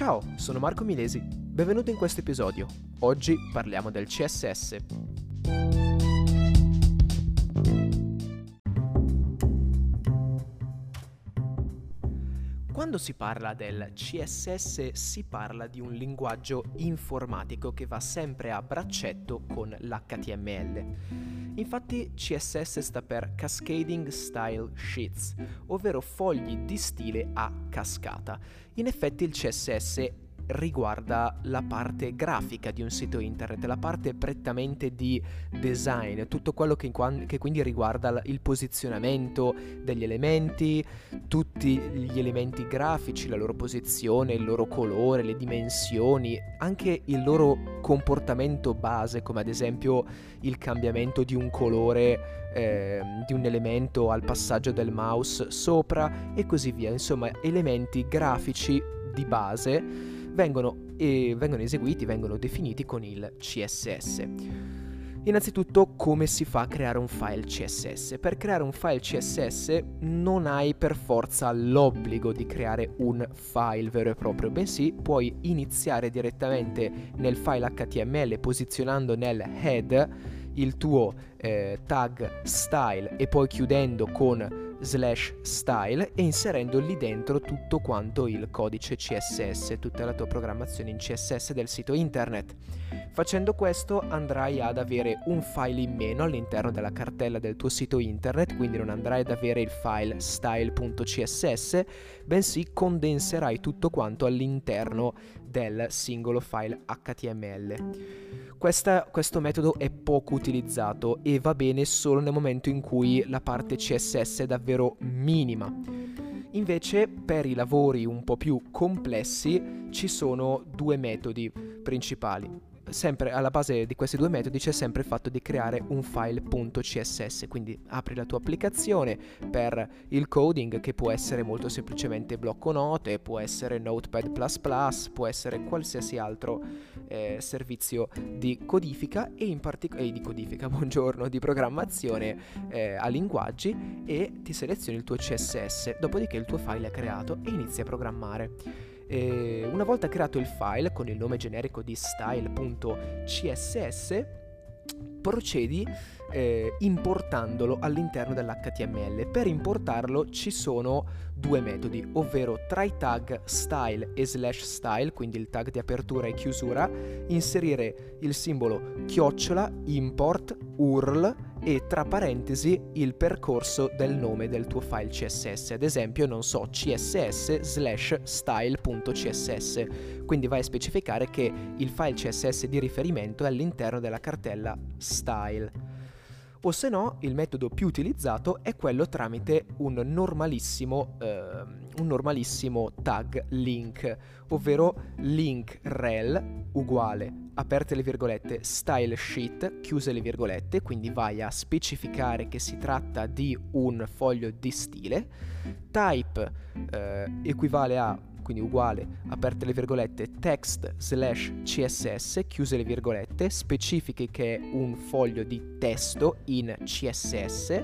Ciao, sono Marco Milesi, benvenuto in questo episodio. Oggi parliamo del CSS. Quando si parla del CSS si parla di un linguaggio informatico che va sempre a braccetto con l'HTML. Infatti CSS sta per Cascading Style Sheets, ovvero fogli di stile a cascata. In effetti il CSS riguarda la parte grafica di un sito internet, la parte prettamente di design, tutto quello che, che, quindi riguarda il posizionamento degli elementi, tutti gli elementi grafici, la loro posizione, il loro colore, le dimensioni, anche il loro comportamento base, come ad esempio il cambiamento di un colore eh, di un elemento al passaggio del mouse sopra e così via, insomma elementi grafici di base vengono, eh, vengono eseguiti, vengono definiti con il CSS. Innanzitutto come si fa a creare un file CSS? Per creare un file CSS non hai per forza l'obbligo di creare un file vero e proprio, bensì puoi iniziare direttamente nel file HTML posizionando nel head il tuo eh, tag style e poi chiudendo con slash style e inserendo lì dentro tutto quanto il codice CSS, tutta la tua programmazione in CSS del sito internet. Facendo questo andrai ad avere un file in meno all'interno della cartella del tuo sito internet, quindi non andrai ad avere il file style.css, bensì condenserai tutto quanto all'interno del singolo file HTML. Questa, questo metodo è poco utilizzato e va bene solo nel momento in cui la parte CSS è davvero minima. Invece per i lavori un po' più complessi ci sono due metodi principali sempre alla base di questi due metodi c'è sempre il fatto di creare un file.css, quindi apri la tua applicazione per il coding che può essere molto semplicemente blocco note, può essere Notepad++, può essere qualsiasi altro eh, servizio di codifica e in particolare eh, di codifica, buongiorno, di programmazione eh, a linguaggi e ti selezioni il tuo CSS, dopodiché il tuo file è creato e inizi a programmare. E una volta creato il file con il nome generico di style.css, procedi eh, importandolo all'interno dell'HTML. Per importarlo ci sono due metodi, ovvero tra i tag style e slash style, quindi il tag di apertura e chiusura, inserire il simbolo chiocciola import url e tra parentesi il percorso del nome del tuo file CSS, ad esempio non so css slash style.css, quindi vai a specificare che il file CSS di riferimento è all'interno della cartella style o se no il metodo più utilizzato è quello tramite un normalissimo, eh, un normalissimo tag link, ovvero link rel uguale, aperte le virgolette, style sheet, chiuse le virgolette, quindi vai a specificare che si tratta di un foglio di stile, type eh, equivale a quindi uguale, aperte le virgolette, text slash css, chiuse le virgolette, specifichi che è un foglio di testo in css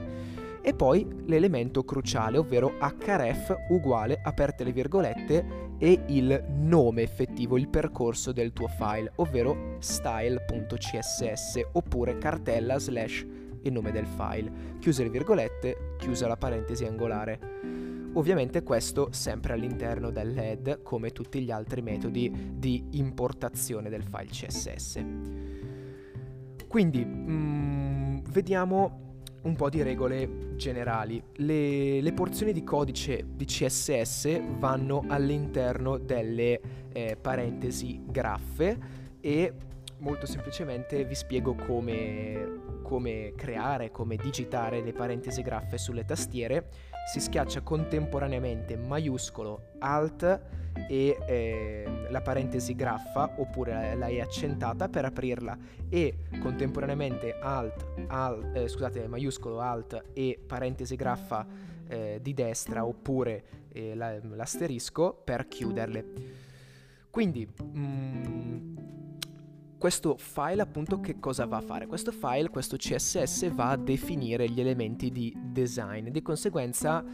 e poi l'elemento cruciale, ovvero href uguale, aperte le virgolette, e il nome effettivo, il percorso del tuo file, ovvero style.css oppure cartella slash il nome del file, chiuse le virgolette, chiusa la parentesi angolare. Ovviamente questo sempre all'interno dell'head come tutti gli altri metodi di importazione del file CSS. Quindi mm, vediamo un po' di regole generali. Le, le, porzioni di codice di CSS vanno all'interno delle eh, parentesi graffe e molto semplicemente vi spiego come, come creare, come digitare le parentesi graffe sulle tastiere si schiaccia contemporaneamente maiuscolo Alt e eh, la parentesi graffa oppure la è accentata per aprirla e contemporaneamente Alt, alt eh, scusate maiuscolo Alt e parentesi graffa eh, di destra oppure eh, la, l'asterisco per chiuderle. Quindi mm, questo file appunto che cosa va a fare? Questo file, questo CSS va a definire gli elementi di design. Di conseguenza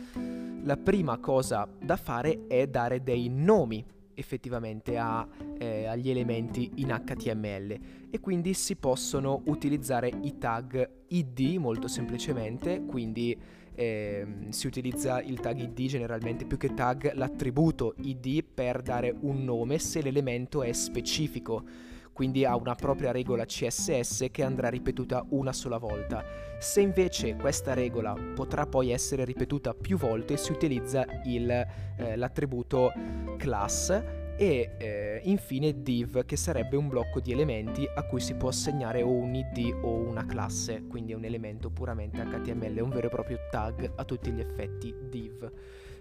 la prima cosa da fare è dare dei nomi effettivamente a, eh, agli elementi in HTML e quindi si possono utilizzare i tag id molto semplicemente, quindi eh, si utilizza il tag id generalmente più che tag l'attributo id per dare un nome se l'elemento è specifico quindi ha una propria regola CSS che andrà ripetuta una sola volta. Se invece questa regola potrà poi essere ripetuta più volte, si utilizza il, eh, l'attributo class e eh, infine div che sarebbe un blocco di elementi a cui si può assegnare o un id o una classe, quindi è un elemento puramente HTML, un vero e proprio tag a tutti gli effetti div.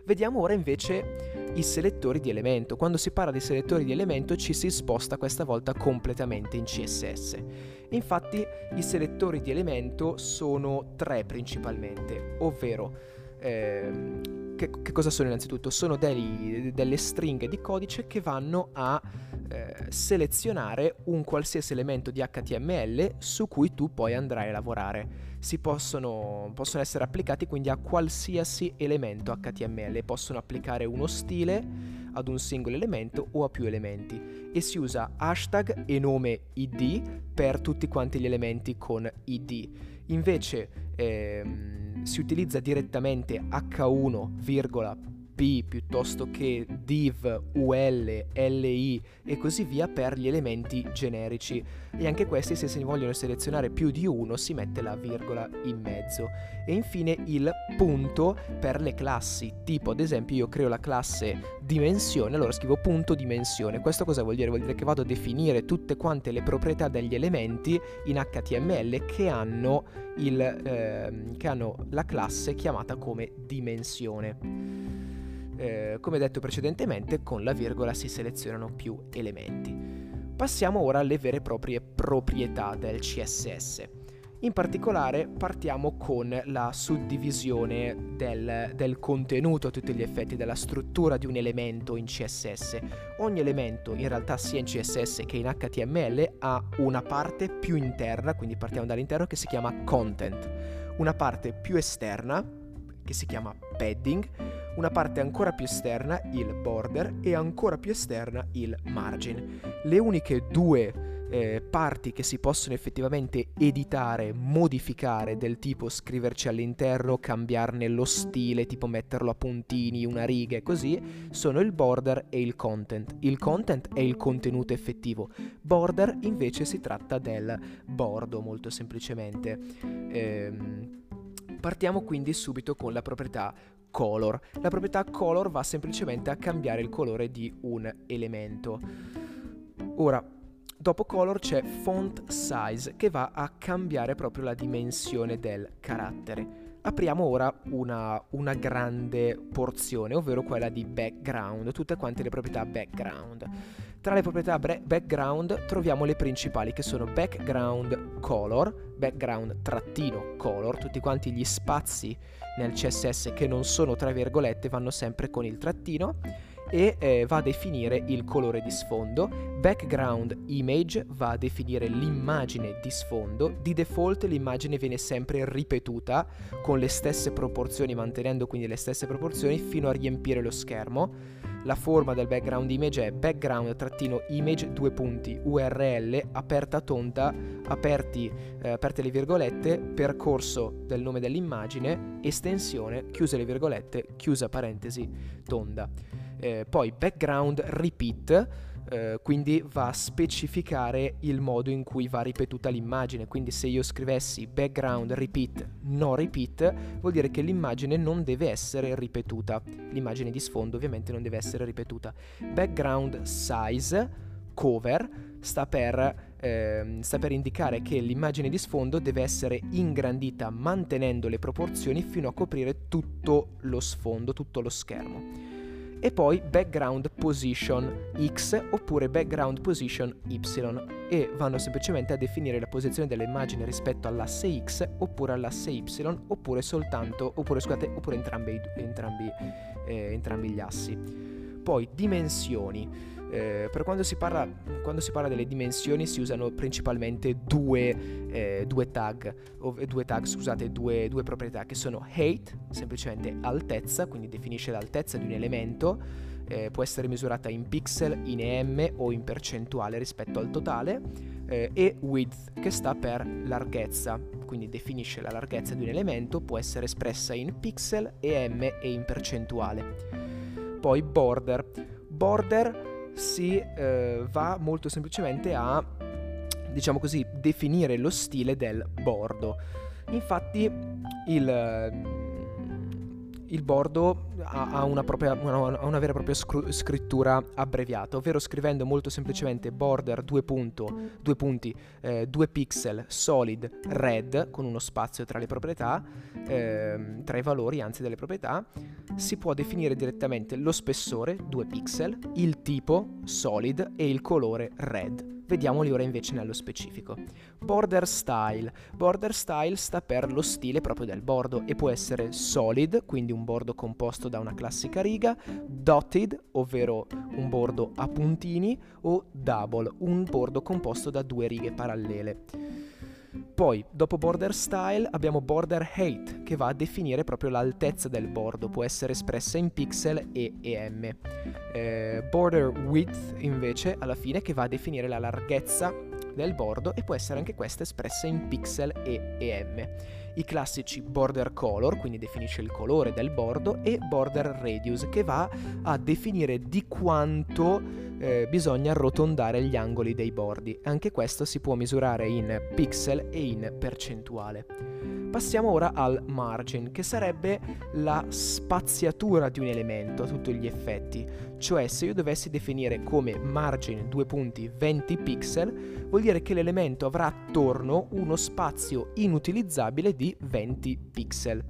Vediamo ora invece i selettori di elemento. Quando si parla di selettori di elemento ci si sposta questa volta completamente in CSS. Infatti i selettori di elemento sono tre principalmente, ovvero eh, che, che, cosa sono innanzitutto? Sono dei, delle stringhe di codice che vanno a eh, selezionare un qualsiasi elemento di HTML su cui tu poi andrai a lavorare. Si possono, possono essere applicati quindi a qualsiasi elemento HTML, possono applicare uno stile ad un singolo elemento o a più elementi e si usa hashtag e nome id per tutti quanti gli elementi con id. Invece ehm, si utilizza direttamente h1, piuttosto che div, ul, li e così via per gli elementi generici. E anche questi se si vogliono selezionare più di uno si mette la virgola in mezzo. E infine il punto per le classi. Tipo ad esempio io creo la classe dimensione allora scrivo punto dimensione. Questo cosa vuol dire? vuol dire che vado a definire tutte quante le proprietà degli elementi in HTML che hanno, il, eh, che hanno la classe chiamata come dimensione eh, come detto precedentemente, con la virgola si selezionano più elementi. Passiamo ora alle vere e proprie proprietà del CSS. In particolare partiamo con la suddivisione del, del, contenuto a tutti gli effetti, della struttura di un elemento in CSS. Ogni elemento in realtà sia in CSS che in HTML ha una parte più interna, quindi partiamo dall'interno, che si chiama content, una parte più esterna che si chiama padding, una parte ancora più esterna, il border, e ancora più esterna, il margin. Le uniche due eh, parti che si possono effettivamente editare, modificare del tipo scriverci all'interno, cambiarne lo stile, tipo metterlo a puntini, una riga e così, sono il border e il content. Il content è il contenuto effettivo, border invece si tratta del bordo molto semplicemente. Ehm, Partiamo quindi subito con la proprietà color. La proprietà color va semplicemente a cambiare il colore di un elemento. Ora, dopo color c'è font size che va a cambiare proprio la dimensione del carattere. Apriamo ora una, una, grande porzione, ovvero quella di background, tutte quante le proprietà background. Tra le proprietà background troviamo le principali che sono background color, background trattino color, tutti quanti gli spazi nel CSS che non sono tra virgolette vanno sempre con il trattino e eh, va a definire il colore di sfondo. Background image va a definire l'immagine di sfondo. Di default l'immagine viene sempre ripetuta con le stesse proporzioni, mantenendo quindi le stesse proporzioni fino a riempire lo schermo. La forma del background image è background-image due punti URL aperta tonda aperti, eh, aperte le virgolette percorso del nome dell'immagine estensione chiuse le virgolette chiusa parentesi tonda. Eh, poi background repeat eh, quindi va a specificare il modo in cui va ripetuta l'immagine. Quindi se io scrivessi background repeat no repeat, vuol dire che l'immagine non deve essere ripetuta. L'immagine di sfondo ovviamente non deve essere ripetuta. Background size cover sta per, eh, sta per indicare che l'immagine di sfondo deve essere ingrandita mantenendo le proporzioni fino a coprire tutto lo sfondo, tutto lo schermo e poi background position X oppure background position Y e vanno semplicemente a definire la posizione dell'immagine rispetto all'asse X oppure all'asse Y oppure soltanto oppure scusate oppure entrambi, entrambi, eh, entrambi gli assi. Poi dimensioni eh, per quando si, parla, quando si, parla, delle dimensioni si usano principalmente due, eh, due tag, ov- due, tag scusate, due, due, proprietà che sono height, semplicemente altezza, quindi definisce l'altezza di un elemento, eh, può essere misurata in pixel, in EM o in percentuale rispetto al totale, eh, e width che sta per larghezza, quindi definisce la larghezza di un elemento, può essere espressa in pixel, EM e in percentuale. Poi border. Border si eh, va molto semplicemente a, diciamo così, definire lo stile del bordo. Infatti il il bordo ha, una, propria, una, una, vera e propria scru- scrittura abbreviata, ovvero scrivendo molto semplicemente border 2 punti, eh, 2 pixel solid red con uno spazio tra le proprietà, eh, tra i valori anzi delle proprietà, si può definire direttamente lo spessore 2 pixel, il tipo solid e il colore red. Vediamoli ora invece nello specifico. Border style. Border style sta per lo stile proprio del bordo e può essere solid, quindi un bordo composto da una classica riga, dotted, ovvero un bordo a puntini, o double, un bordo composto da due righe parallele. Poi, dopo border style, abbiamo border height, che va a definire proprio l'altezza del bordo, può essere espressa in pixel e EM. Eh, border width, invece, alla fine, che va a definire la larghezza del bordo e può essere anche questa espressa in pixel e EM. I classici border color, quindi definisce il colore del bordo, e border radius, che va a definire di quanto eh, bisogna arrotondare gli angoli dei bordi. Anche questo si può misurare in pixel e in percentuale. Passiamo ora al margin, che sarebbe la spaziatura di un elemento a tutti gli effetti. Cioè, se io dovessi definire come margin due punti 20 pixel, vuol dire che l'elemento avrà attorno uno spazio inutilizzabile di 20 pixel.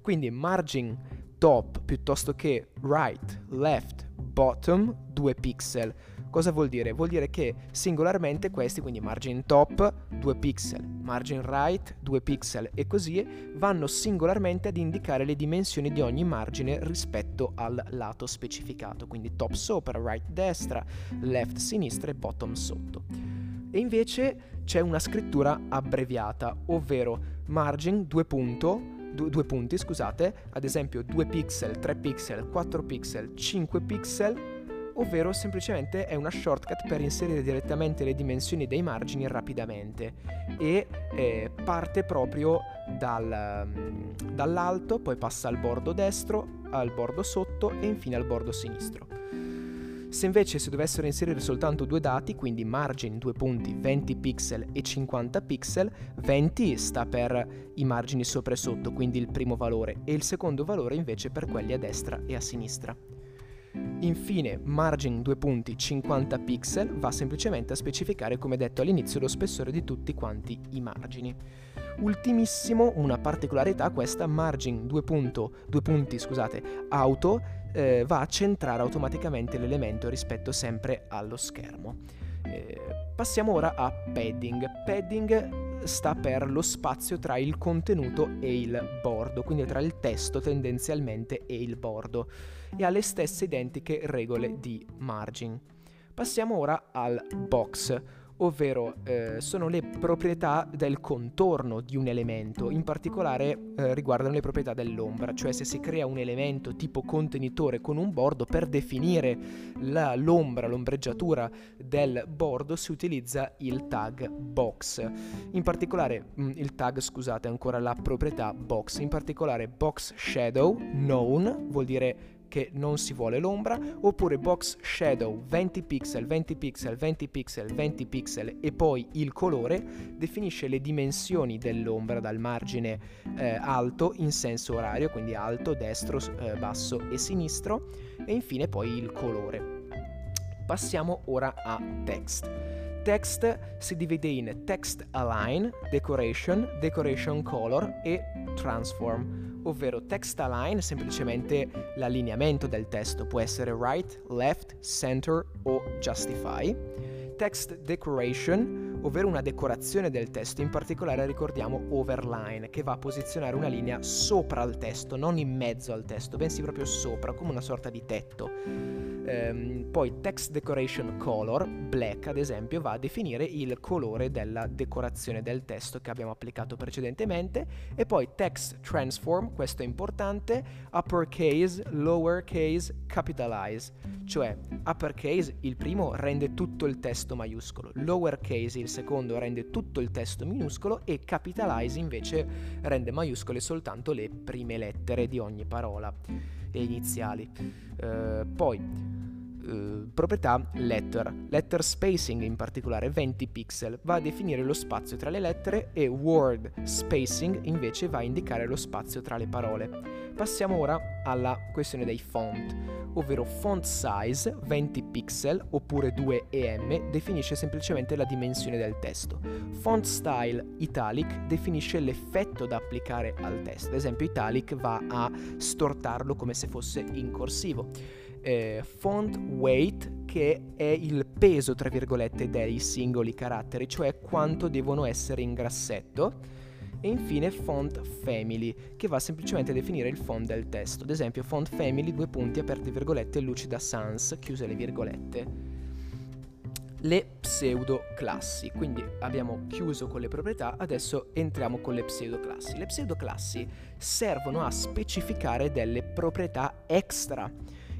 Quindi margin top piuttosto che right, left, bottom 2 pixel. Cosa vuol dire? Vuol dire che singolarmente questi, quindi margin top 2 pixel, margin right 2 pixel e così vanno singolarmente ad indicare le dimensioni di ogni margine rispetto al lato specificato, quindi top sopra, right destra, left sinistra e bottom sotto. E invece c'è una scrittura abbreviata, ovvero margin 2 punto due punti, scusate, ad esempio 2 pixel, 3 pixel, 4 pixel, 5 pixel ovvero semplicemente è una shortcut per inserire direttamente le dimensioni dei margini rapidamente e eh, parte proprio dal, mm, dall'alto, poi passa al bordo destro, al bordo sotto e infine al bordo sinistro. Se invece si dovessero inserire soltanto due dati, quindi margini, due punti, 20 pixel e 50 pixel, 20 sta per i margini sopra e sotto, quindi il primo valore, e il secondo valore invece per quelli a destra e a sinistra. Infine, margin 2 punti 50 pixel va semplicemente a specificare, come detto all'inizio, lo spessore di tutti quanti i margini. Ultimissimo, una particolarità, questa margin 2, punto, 2 punti scusate, auto eh, va a centrare automaticamente l'elemento rispetto sempre allo schermo. Eh, passiamo ora a padding. Padding sta per lo spazio tra il contenuto e il bordo, quindi tra il testo tendenzialmente e il bordo, e ha le stesse identiche regole di margin. Passiamo ora al box ovvero eh, sono le proprietà del contorno di un elemento, in particolare eh, riguardano le proprietà dell'ombra, cioè se si crea un elemento tipo contenitore con un bordo, per definire la, l'ombra, l'ombreggiatura del bordo si utilizza il tag box. In particolare mh, mm, il tag, scusate, ancora la proprietà box, in particolare box shadow known vuol dire che non si vuole l'ombra, oppure box shadow 20 pixel, 20 pixel, 20 pixel, 20 pixel e poi il colore definisce le dimensioni dell'ombra dal margine eh, alto in senso orario, quindi alto, destro, eh, basso e sinistro e infine poi il colore. Passiamo ora a text. Text si divide in text align, decoration, decoration color e transform ovvero text align semplicemente l'allineamento del testo, può essere right, left, center o justify. Text decoration, ovvero una decorazione del testo, in particolare ricordiamo overline, che va a posizionare una linea sopra il testo, non in mezzo al testo, bensì proprio sopra, come una sorta di tetto. Ehm, poi text decoration color, black ad esempio, va a definire il colore della decorazione del testo che abbiamo applicato precedentemente. E poi text transform, questo è importante, uppercase, lowercase, capitalize, cioè uppercase il primo rende tutto il testo maiuscolo, lowercase il secondo rende tutto il testo minuscolo e capitalize invece rende maiuscole soltanto le prime lettere di ogni parola e iniziali. Uh, poi Uh, proprietà letter. Letter spacing in particolare 20 pixel va a definire lo spazio tra le lettere e word spacing invece va a indicare lo spazio tra le parole. Passiamo ora alla questione dei font, ovvero font size 20 pixel oppure 2 EM definisce semplicemente la dimensione del testo. Font style italic definisce l'effetto da applicare al testo, ad esempio italic va a stortarlo come se fosse in corsivo. Eh, font weight che è il peso tra virgolette dei singoli caratteri, cioè quanto devono essere in grassetto e infine font family, che va semplicemente a definire il font del testo. Ad esempio, font family, due punti, aperte virgolette, lucida sans, chiuse le virgolette. Le pseudo classi, quindi abbiamo chiuso con le proprietà, adesso entriamo con le pseudo classi. Le pseudo classi servono a specificare delle proprietà extra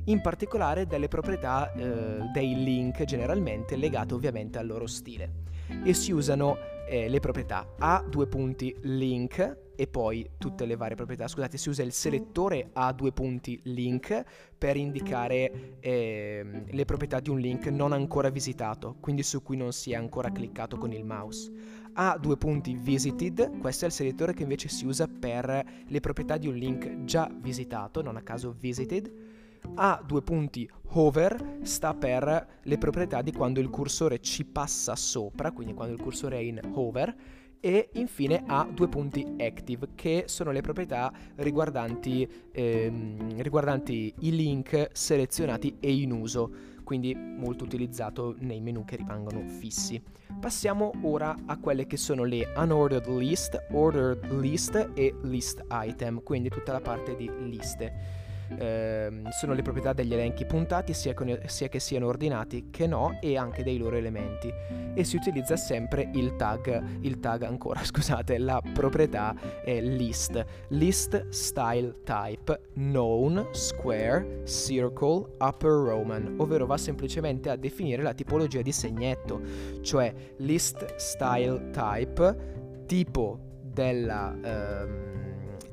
in particolare delle proprietà eh, dei link generalmente legate ovviamente al loro stile e si usano eh, le proprietà a due punti link e poi tutte le varie proprietà. Scusate, si usa il selettore a due punti link per indicare eh, le proprietà di un link non ancora visitato, quindi su cui non si è ancora cliccato con il mouse. A due punti visited, questo è il selettore che invece si usa per le proprietà di un link già visitato, non a caso visited a due punti hover sta per le proprietà di quando il cursore ci passa sopra, quindi quando il cursore è in hover, e infine ha due punti active che sono le proprietà riguardanti, ehm, riguardanti i link selezionati e in uso, quindi molto utilizzato nei menu che rimangono fissi. Passiamo ora a quelle che sono le unordered list, ordered list e list item, quindi tutta la parte di liste eh, sono le proprietà degli elenchi puntati sia, con, sia, che siano ordinati che no e anche dei loro elementi. E si utilizza sempre il tag, il tag ancora scusate, la proprietà è list, list style type known square circle upper roman, ovvero va semplicemente a definire la tipologia di segnetto, cioè list style type tipo della ehm,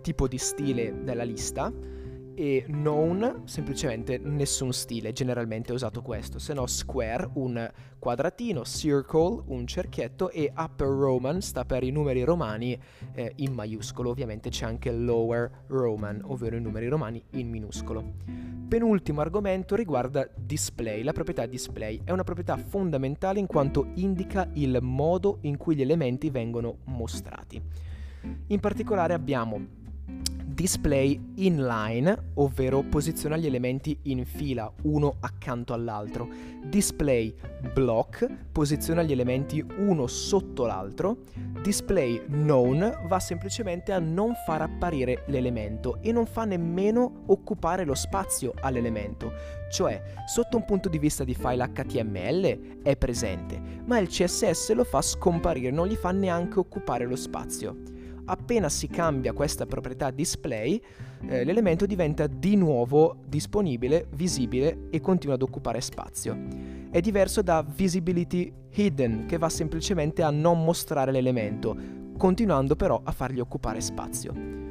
tipo di stile della lista e known semplicemente nessun stile, generalmente è usato questo, se no square un quadratino, circle un cerchietto e upper roman sta per i numeri romani eh, in maiuscolo, ovviamente c'è anche lower roman, ovvero i numeri romani in minuscolo. Penultimo argomento riguarda display, la proprietà display è una proprietà fondamentale in quanto indica il modo in cui gli elementi vengono mostrati. In particolare abbiamo display inline, ovvero posiziona gli elementi in fila uno accanto all'altro. Display block posiziona gli elementi uno sotto l'altro. Display known va semplicemente a non far apparire l'elemento e non fa nemmeno occupare lo spazio all'elemento. Cioè, sotto un punto di vista di file HTML è presente, ma il CSS lo fa scomparire, non gli fa neanche occupare lo spazio appena si cambia questa proprietà display, eh, l'elemento diventa di nuovo disponibile, visibile e continua ad occupare spazio. È diverso da visibility hidden, che va semplicemente a non mostrare l'elemento, continuando però a fargli occupare spazio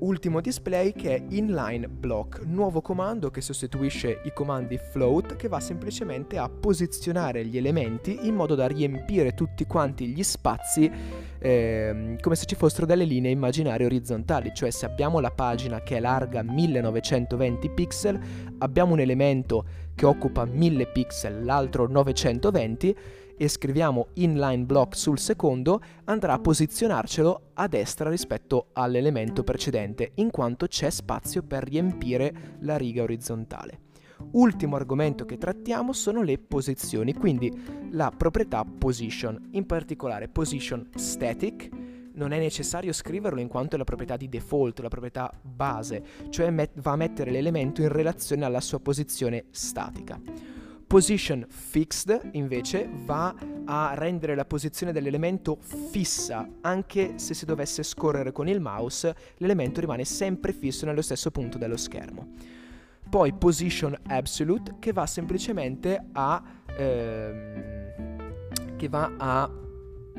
ultimo display che è inline block, nuovo comando che sostituisce i comandi float che va semplicemente a posizionare gli elementi in modo da riempire tutti quanti gli spazi eh, come se ci fossero delle linee immaginarie orizzontali, cioè se abbiamo la pagina che è larga 1920 pixel, abbiamo un elemento che occupa 1000 pixel, l'altro 920 e scriviamo inline block sul secondo, andrà a posizionarcelo a destra rispetto all'elemento precedente, in quanto c'è spazio per riempire la riga orizzontale. Ultimo argomento che trattiamo sono le posizioni, quindi la proprietà position, in particolare position static, non è necessario scriverlo in quanto è la proprietà di default, la proprietà base, cioè met- va a mettere l'elemento in relazione alla sua posizione statica. Position fixed invece va a rendere la posizione dell'elemento fissa, anche se si dovesse scorrere con il mouse, l'elemento rimane sempre fisso nello stesso punto dello schermo. Poi position absolute che va semplicemente a ehm, che va a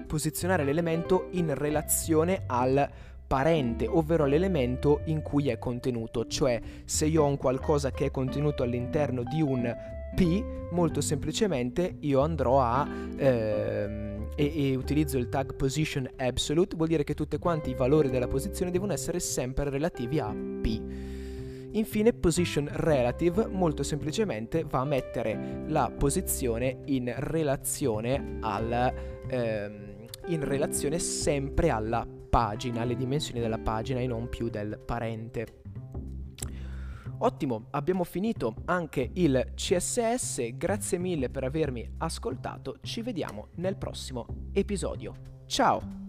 posizionare l'elemento in relazione al parente, ovvero l'elemento in cui è contenuto, cioè se io ho un qualcosa che è contenuto all'interno di un P, molto semplicemente io andrò a ehm, e, e, utilizzo il tag position absolute, vuol dire che tutti quanti i valori della posizione devono essere sempre relativi a P. Infine position relative molto semplicemente va a mettere la posizione in relazione al ehm, in relazione sempre alla pagina, alle dimensioni della pagina e non più del parente. Ottimo, abbiamo finito anche il CSS, grazie mille per avermi ascoltato, ci vediamo nel prossimo episodio. Ciao!